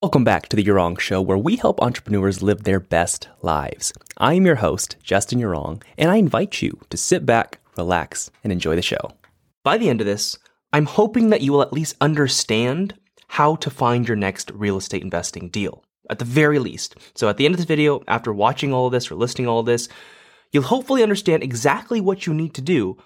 Welcome back to the Yurong Show, where we help entrepreneurs live their best lives. I am your host, Justin Yurong, and I invite you to sit back, relax, and enjoy the show. By the end of this, I'm hoping that you will at least understand how to find your next real estate investing deal, at the very least. So, at the end of this video, after watching all of this or listening all of this, you'll hopefully understand exactly what you need to do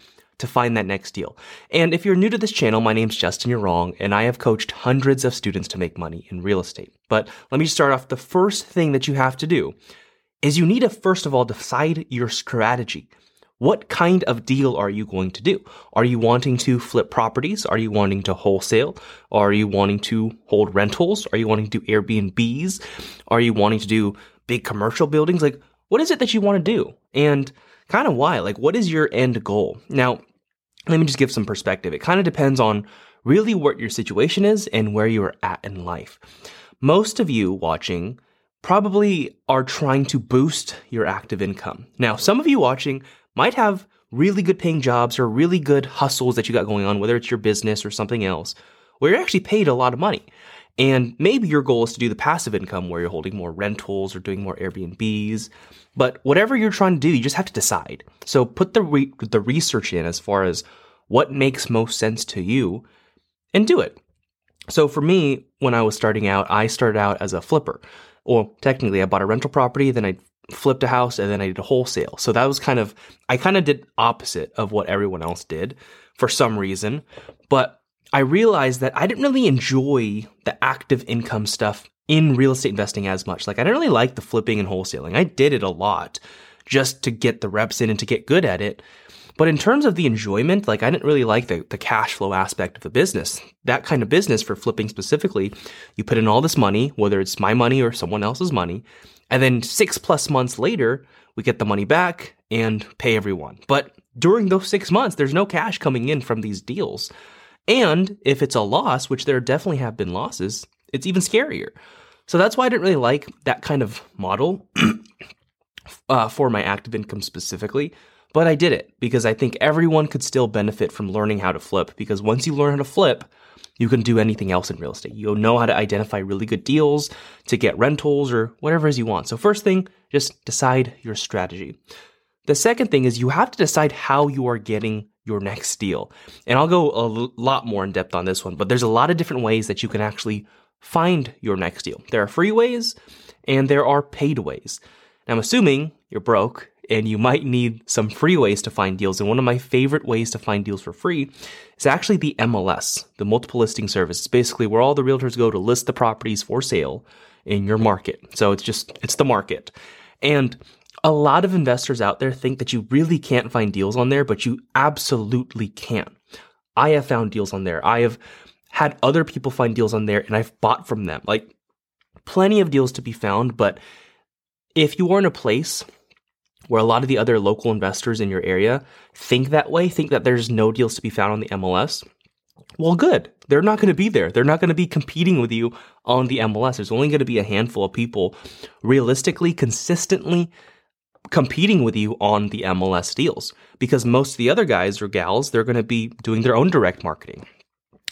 to find that next deal. And if you're new to this channel, my name's Justin Yurong, and I have coached hundreds of students to make money in real estate. But let me start off. The first thing that you have to do is you need to first of all decide your strategy. What kind of deal are you going to do? Are you wanting to flip properties? Are you wanting to wholesale? Are you wanting to hold rentals? Are you wanting to do Airbnbs? Are you wanting to do big commercial buildings? Like, what is it that you want to do? And kind of why? Like, what is your end goal? Now, let me just give some perspective. It kind of depends on really what your situation is and where you are at in life. Most of you watching probably are trying to boost your active income. Now, some of you watching might have really good paying jobs or really good hustles that you got going on, whether it's your business or something else, where you're actually paid a lot of money. And maybe your goal is to do the passive income where you're holding more rentals or doing more Airbnbs. But whatever you're trying to do, you just have to decide. So put the re- the research in as far as what makes most sense to you and do it. So for me, when I was starting out, I started out as a flipper. Well, technically, I bought a rental property, then I flipped a house, and then I did a wholesale. So that was kind of, I kind of did opposite of what everyone else did for some reason. But I realized that I didn't really enjoy the active income stuff in real estate investing as much. Like I didn't really like the flipping and wholesaling. I did it a lot just to get the reps in and to get good at it. But in terms of the enjoyment, like I didn't really like the, the cash flow aspect of the business. That kind of business for flipping specifically, you put in all this money, whether it's my money or someone else's money, and then six plus months later, we get the money back and pay everyone. But during those six months, there's no cash coming in from these deals. And if it's a loss, which there definitely have been losses, it's even scarier. So that's why I didn't really like that kind of model uh, for my active income specifically. But I did it because I think everyone could still benefit from learning how to flip. Because once you learn how to flip, you can do anything else in real estate. You'll know how to identify really good deals to get rentals or whatever is you want. So, first thing, just decide your strategy. The second thing is you have to decide how you are getting your next deal. And I'll go a lot more in depth on this one, but there's a lot of different ways that you can actually find your next deal. There are free ways and there are paid ways. Now, I'm assuming you're broke and you might need some free ways to find deals. And one of my favorite ways to find deals for free is actually the MLS, the multiple listing service. It's basically where all the realtors go to list the properties for sale in your market. So it's just, it's the market. And a lot of investors out there think that you really can't find deals on there, but you absolutely can. I have found deals on there. I have had other people find deals on there and I've bought from them. Like plenty of deals to be found, but if you are in a place where a lot of the other local investors in your area think that way, think that there's no deals to be found on the MLS, well, good. They're not going to be there. They're not going to be competing with you on the MLS. There's only going to be a handful of people realistically, consistently competing with you on the MLS deals because most of the other guys or gals, they're going to be doing their own direct marketing.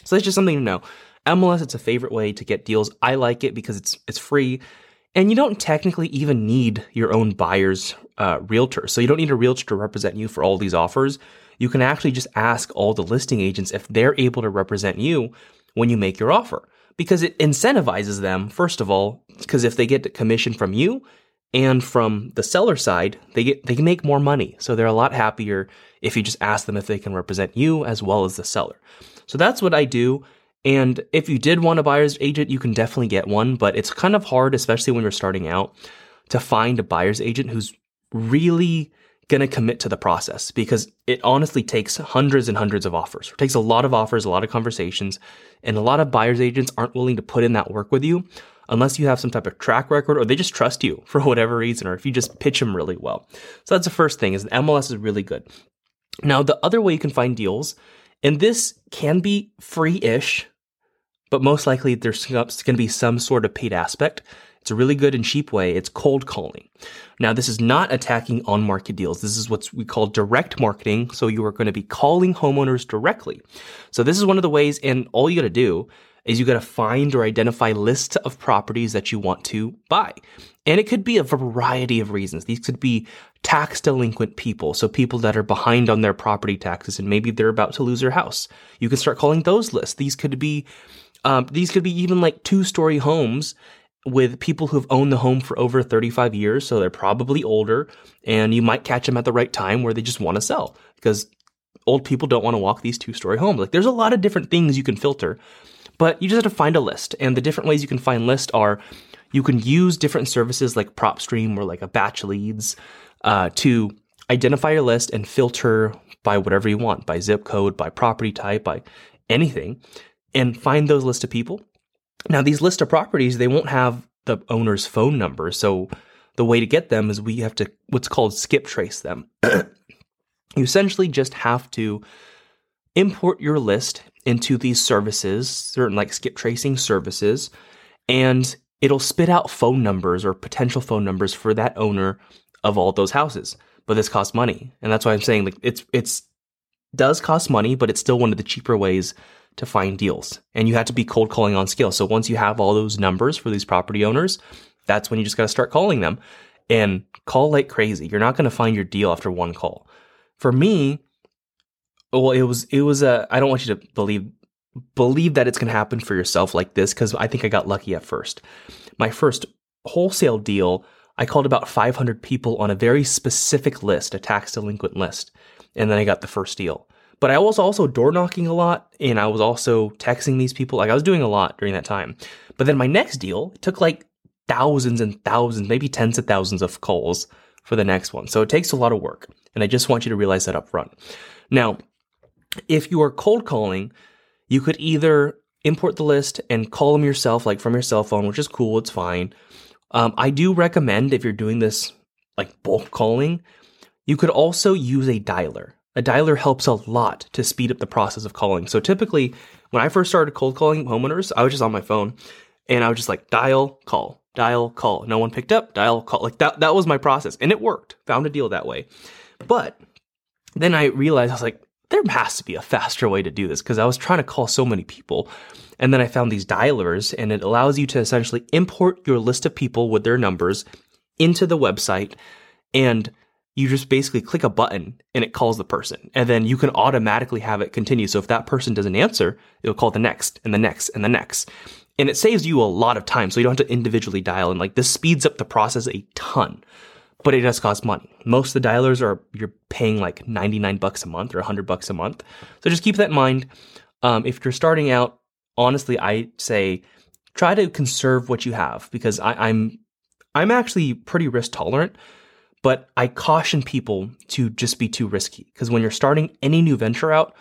So that's just something to know. MLS, it's a favorite way to get deals. I like it because it's it's free, and you don't technically even need your own buyer's uh, realtor. So you don't need a realtor to represent you for all these offers. You can actually just ask all the listing agents if they're able to represent you when you make your offer because it incentivizes them first of all because if they get commission from you and from the seller side, they get they can make more money. So they're a lot happier if you just ask them if they can represent you as well as the seller. So that's what I do. And if you did want a buyer's agent, you can definitely get one, but it's kind of hard, especially when you're starting out, to find a buyer's agent who's really going to commit to the process because it honestly takes hundreds and hundreds of offers. It takes a lot of offers, a lot of conversations, and a lot of buyer's agents aren't willing to put in that work with you unless you have some type of track record or they just trust you for whatever reason or if you just pitch them really well. So that's the first thing is MLS is really good. Now, the other way you can find deals, and this can be free-ish, but most likely there's going to be some sort of paid aspect. It's a really good and cheap way. It's cold calling. Now, this is not attacking on market deals. This is what we call direct marketing. So you are going to be calling homeowners directly. So this is one of the ways, and all you got to do is you got to find or identify lists of properties that you want to buy. And it could be a variety of reasons. These could be tax delinquent people. So people that are behind on their property taxes and maybe they're about to lose their house. You can start calling those lists. These could be, um, these could be even like two story homes with people who've owned the home for over 35 years. So they're probably older and you might catch them at the right time where they just want to sell because old people don't want to walk these two story homes. Like there's a lot of different things you can filter, but you just have to find a list. And the different ways you can find lists are you can use different services like PropStream or like a BatchLeads uh, to identify your list and filter by whatever you want, by zip code, by property type, by anything, and find those list of people. Now, these list of properties, they won't have the owner's phone number. So the way to get them is we have to what's called skip trace them. you essentially just have to import your list into these services, certain like skip tracing services, and it'll spit out phone numbers or potential phone numbers for that owner of all those houses. But this costs money. And that's why I'm saying like it's it's does cost money, but it's still one of the cheaper ways to find deals. And you have to be cold calling on scale. So once you have all those numbers for these property owners, that's when you just got to start calling them and call like crazy. You're not going to find your deal after one call. For me, well, it was it was a I don't want you to believe believe that it's going to happen for yourself like this cuz I think I got lucky at first. My first wholesale deal, I called about 500 people on a very specific list, a tax delinquent list, and then I got the first deal. But I was also door knocking a lot and I was also texting these people. Like I was doing a lot during that time. But then my next deal took like thousands and thousands, maybe tens of thousands of calls for the next one. So it takes a lot of work. And I just want you to realize that up front. Now, if you are cold calling, you could either import the list and call them yourself, like from your cell phone, which is cool, it's fine. Um, I do recommend if you're doing this like bulk calling, you could also use a dialer. A dialer helps a lot to speed up the process of calling. So typically, when I first started cold calling homeowners, I was just on my phone and I was just like dial, call, dial, call. No one picked up, dial, call. Like that that was my process and it worked. Found a deal that way. But then I realized I was like there has to be a faster way to do this because I was trying to call so many people. And then I found these dialers and it allows you to essentially import your list of people with their numbers into the website and you just basically click a button and it calls the person. And then you can automatically have it continue. So if that person doesn't answer, it'll call the next and the next and the next. And it saves you a lot of time. So you don't have to individually dial. And like this speeds up the process a ton, but it does cost money. Most of the dialers are, you're paying like 99 bucks a month or 100 bucks a month. So just keep that in mind. Um, if you're starting out, honestly, I say try to conserve what you have because I, I'm, I'm actually pretty risk tolerant. But I caution people to just be too risky because when you're starting any new venture out,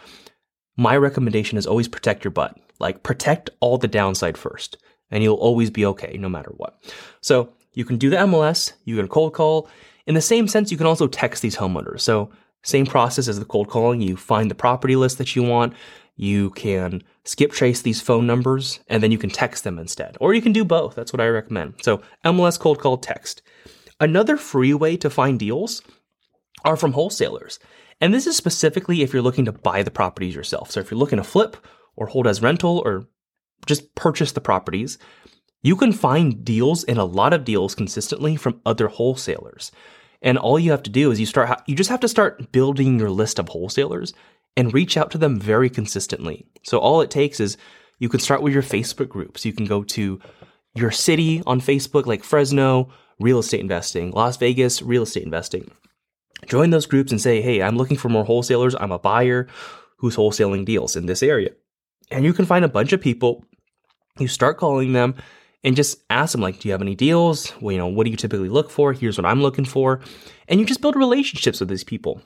my recommendation is always protect your butt. Like protect all the downside first, and you'll always be okay no matter what. So you can do the MLS, you can cold call. In the same sense, you can also text these homeowners. So same process as the cold calling. You find the property list that you want. You can skip trace these phone numbers and then you can text them instead. Or you can do both. That's what I recommend. So MLS cold call text. Another free way to find deals are from wholesalers. And this is specifically if you're looking to buy the properties yourself. So if you're looking to flip or hold as rental or just purchase the properties, you can find deals and a lot of deals consistently from other wholesalers. And all you have to do is you start you just have to start building your list of wholesalers and reach out to them very consistently. So all it takes is you can start with your Facebook groups. You can go to your city on Facebook like Fresno real estate investing, Las Vegas real estate investing. Join those groups and say, hey, I'm looking for more wholesalers. I'm a buyer who's wholesaling deals in this area. And you can find a bunch of people. You start calling them and just ask them, like, do you have any deals? Well, you know, what do you typically look for? Here's what I'm looking for. And you just build relationships with these people.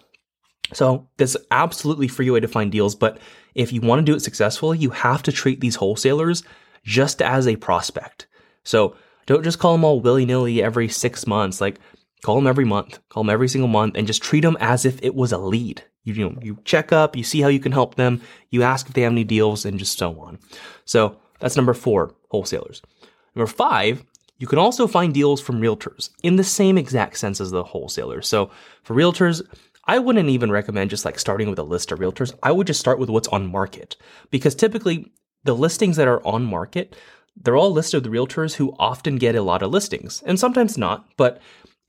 So there's absolutely free way to find deals, but if you want to do it successfully, you have to treat these wholesalers just as a prospect. So don't just call them all willy nilly every six months. Like call them every month, call them every single month, and just treat them as if it was a lead. You, you know, you check up, you see how you can help them, you ask if they have any deals, and just so on. So that's number four, wholesalers. Number five, you can also find deals from realtors in the same exact sense as the wholesalers. So for realtors, I wouldn't even recommend just like starting with a list of realtors. I would just start with what's on market because typically the listings that are on market, they're all listed with realtors who often get a lot of listings and sometimes not. But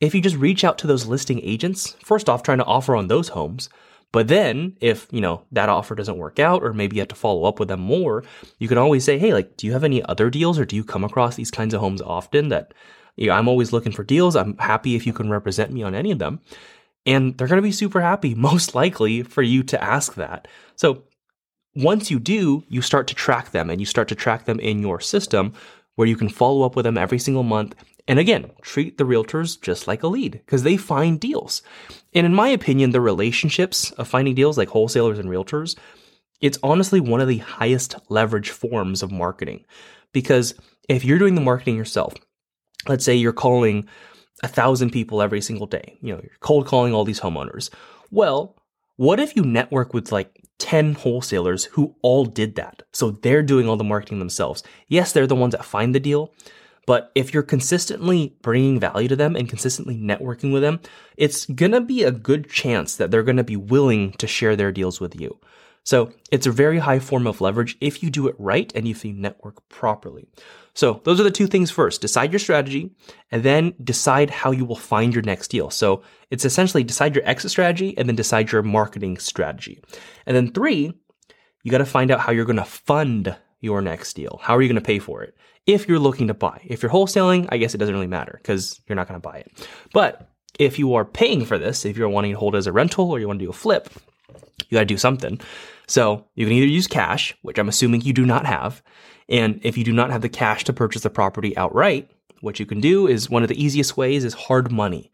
if you just reach out to those listing agents, first off, trying to offer on those homes, but then if, you know, that offer doesn't work out or maybe you have to follow up with them more, you can always say, Hey, like, do you have any other deals or do you come across these kinds of homes often that you know, I'm always looking for deals. I'm happy if you can represent me on any of them. And they're going to be super happy, most likely, for you to ask that. So once you do, you start to track them and you start to track them in your system where you can follow up with them every single month. And again, treat the realtors just like a lead because they find deals. And in my opinion, the relationships of finding deals like wholesalers and realtors, it's honestly one of the highest leverage forms of marketing. Because if you're doing the marketing yourself, let's say you're calling a thousand people every single day, you know, you're cold calling all these homeowners. Well, what if you network with like 10 wholesalers who all did that? So they're doing all the marketing themselves. Yes, they're the ones that find the deal. But if you're consistently bringing value to them and consistently networking with them, it's going to be a good chance that they're going to be willing to share their deals with you. So it's a very high form of leverage if you do it right and if you network properly. So those are the two things first. Decide your strategy and then decide how you will find your next deal. So it's essentially decide your exit strategy and then decide your marketing strategy. And then three, you got to find out how you're going to fund your next deal. How are you going to pay for it? If you're looking to buy. If you're wholesaling, I guess it doesn't really matter because you're not going to buy it. But if you are paying for this, if you're wanting to hold it as a rental or you want to do a flip, you got to do something. So you can either use cash, which I'm assuming you do not have, and if you do not have the cash to purchase the property outright, what you can do is one of the easiest ways is hard money.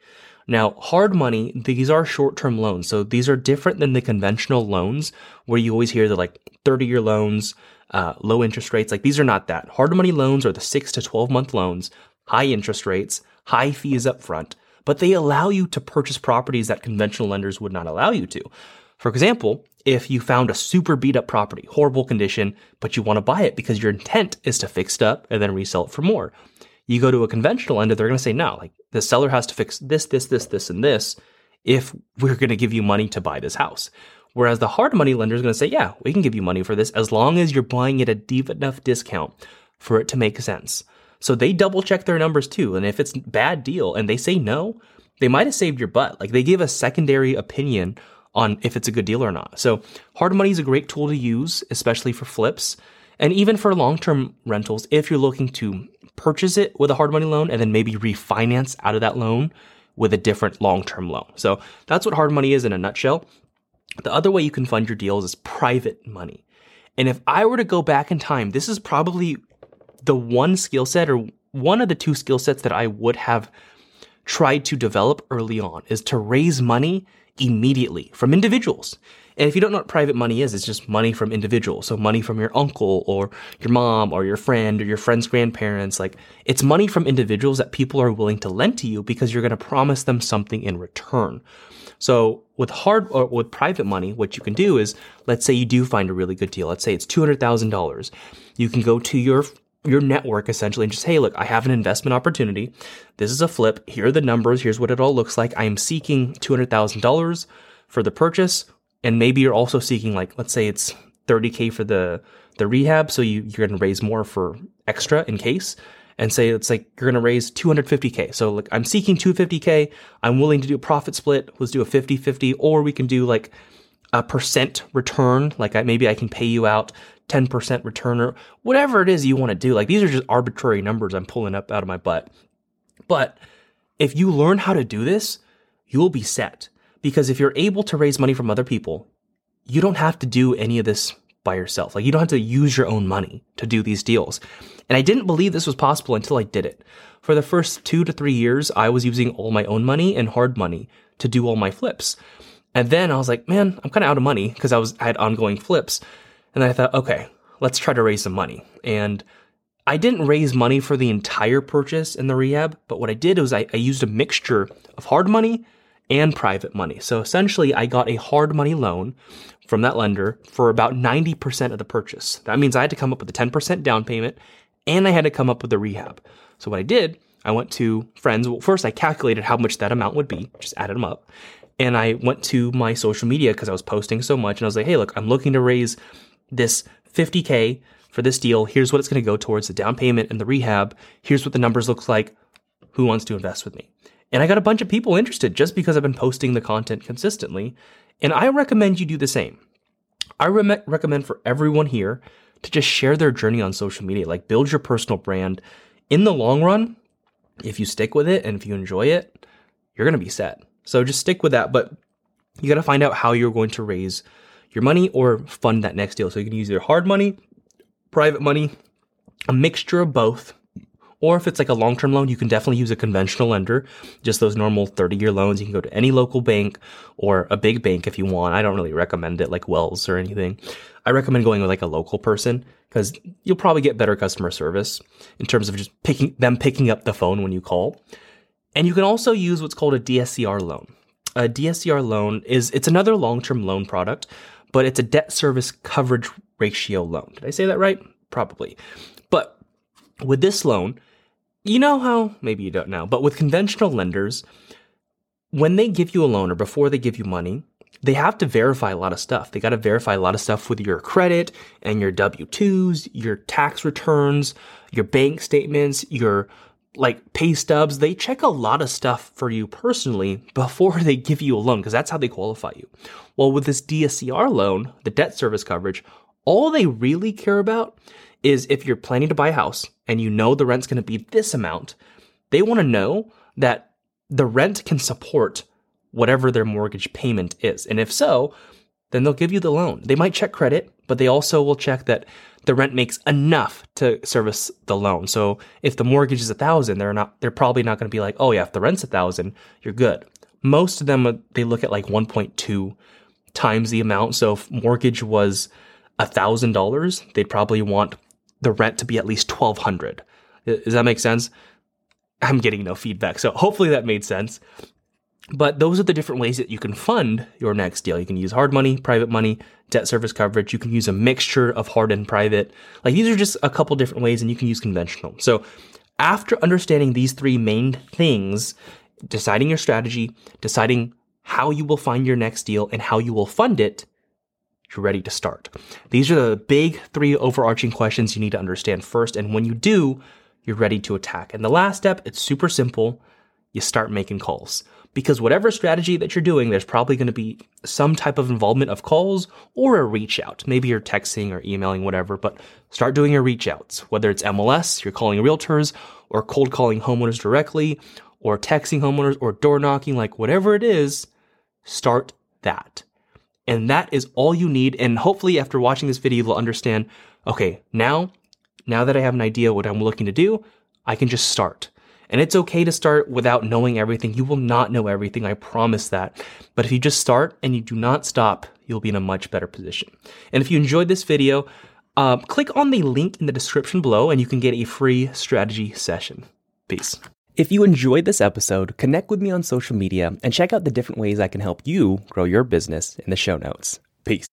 Now, hard money, these are short term loans. So these are different than the conventional loans where you always hear the like 30 year loans, uh, low interest rates. Like these are not that. Hard money loans are the six to 12 month loans, high interest rates, high fees up front, but they allow you to purchase properties that conventional lenders would not allow you to. For example, if you found a super beat up property, horrible condition, but you want to buy it because your intent is to fix it up and then resell it for more. You go to a conventional lender, they're going to say, no, like the seller has to fix this, this, this, this, and this if we're going to give you money to buy this house. Whereas the hard money lender is going to say, yeah, we can give you money for this as long as you're buying it at a deep enough discount for it to make sense. So they double check their numbers too. And if it's bad deal and they say no, they might have saved your butt. Like they give a secondary opinion on if it's a good deal or not. So hard money is a great tool to use, especially for flips and even for long-term rentals. If you're looking to purchase it with a hard money loan and then maybe refinance out of that loan with a different long-term loan. So that's what hard money is in a nutshell. The other way you can fund your deals is private money. And if I were to go back in time, this is probably the one skill set or one of the two skill sets that I would have tried to develop early on is to raise money immediately from individuals. And if you don't know what private money is, it's just money from individuals. So money from your uncle or your mom or your friend or your friend's grandparents. Like it's money from individuals that people are willing to lend to you because you're going to promise them something in return. So with hard or with private money, what you can do is, let's say you do find a really good deal. Let's say it's $200,000. You can go to your your network essentially and just, hey, look, I have an investment opportunity. This is a flip. Here are the numbers. Here's what it all looks like. I am seeking $200,000 for the purchase. And maybe you're also seeking like, let's say it's 30K for the, the rehab. So you, you're going to raise more for extra in case and say it's like you're going to raise 250K. So like I'm seeking 250K. I'm willing to do a profit split. Let's do a 50 50, or we can do like a percent return. Like I, maybe I can pay you out 10% return or whatever it is you want to do. Like these are just arbitrary numbers I'm pulling up out of my butt. But if you learn how to do this, you'll be set. Because if you're able to raise money from other people, you don't have to do any of this by yourself. Like you don't have to use your own money to do these deals. And I didn't believe this was possible until I did it. For the first two to three years, I was using all my own money and hard money to do all my flips. And then I was like, man, I'm kind of out of money because I was I had ongoing flips. And I thought, okay, let's try to raise some money. And I didn't raise money for the entire purchase in the rehab, but what I did was I, I used a mixture of hard money and private money. So essentially, I got a hard money loan from that lender for about 90% of the purchase. That means I had to come up with a 10% down payment and I had to come up with the rehab. So what I did, I went to friends. Well, first I calculated how much that amount would be, just added them up. And I went to my social media because I was posting so much and I was like, hey, look, I'm looking to raise this 50K for this deal, here's what it's going to go towards the down payment and the rehab. Here's what the numbers look like. Who wants to invest with me? And I got a bunch of people interested just because I've been posting the content consistently. And I recommend you do the same. I re- recommend for everyone here to just share their journey on social media, like build your personal brand. In the long run, if you stick with it and if you enjoy it, you're going to be set. So just stick with that. But you got to find out how you're going to raise your money or fund that next deal. So you can use either hard money, private money, a mixture of both. Or if it's like a long term loan, you can definitely use a conventional lender, just those normal 30 year loans. You can go to any local bank or a big bank if you want. I don't really recommend it like Wells or anything. I recommend going with like a local person because you'll probably get better customer service in terms of just picking them picking up the phone when you call. And you can also use what's called a DSCR loan. A DSCR loan is it's another long-term loan product, but it's a debt service coverage ratio loan. Did I say that right? Probably. But with this loan, you know how, maybe you don't know, but with conventional lenders, when they give you a loan or before they give you money, they have to verify a lot of stuff. They got to verify a lot of stuff with your credit and your W 2s, your tax returns, your bank statements, your like pay stubs. They check a lot of stuff for you personally before they give you a loan because that's how they qualify you. Well, with this DSCR loan, the debt service coverage, all they really care about is if you're planning to buy a house and you know the rent's going to be this amount, they want to know that the rent can support whatever their mortgage payment is. And if so, then they'll give you the loan. They might check credit, but they also will check that the rent makes enough to service the loan. So if the mortgage is a thousand, they're not, they're probably not going to be like, oh yeah, if the rent's a thousand, you're good. Most of them, uh, they look at like 1.2 times the amount. So if mortgage was a thousand dollars, they'd probably want the rent to be at least 1200. Does that make sense? I'm getting no feedback. So hopefully that made sense. But those are the different ways that you can fund your next deal. You can use hard money, private money, debt service coverage. You can use a mixture of hard and private. Like these are just a couple different ways and you can use conventional. So after understanding these three main things, deciding your strategy, deciding how you will find your next deal and how you will fund it, you're ready to start. These are the big three overarching questions you need to understand first. And when you do, you're ready to attack. And the last step, it's super simple. You start making calls because whatever strategy that you're doing, there's probably going to be some type of involvement of calls or a reach out. Maybe you're texting or emailing, whatever, but start doing your reach outs, whether it's MLS, you're calling realtors or cold calling homeowners directly or texting homeowners or door knocking, like whatever it is, start that. And that is all you need. And hopefully after watching this video, you'll understand, okay, now, now that I have an idea what I'm looking to do, I can just start. And it's okay to start without knowing everything. You will not know everything. I promise that. But if you just start and you do not stop, you'll be in a much better position. And if you enjoyed this video, uh, click on the link in the description below and you can get a free strategy session. Peace. If you enjoyed this episode, connect with me on social media and check out the different ways I can help you grow your business in the show notes. Peace.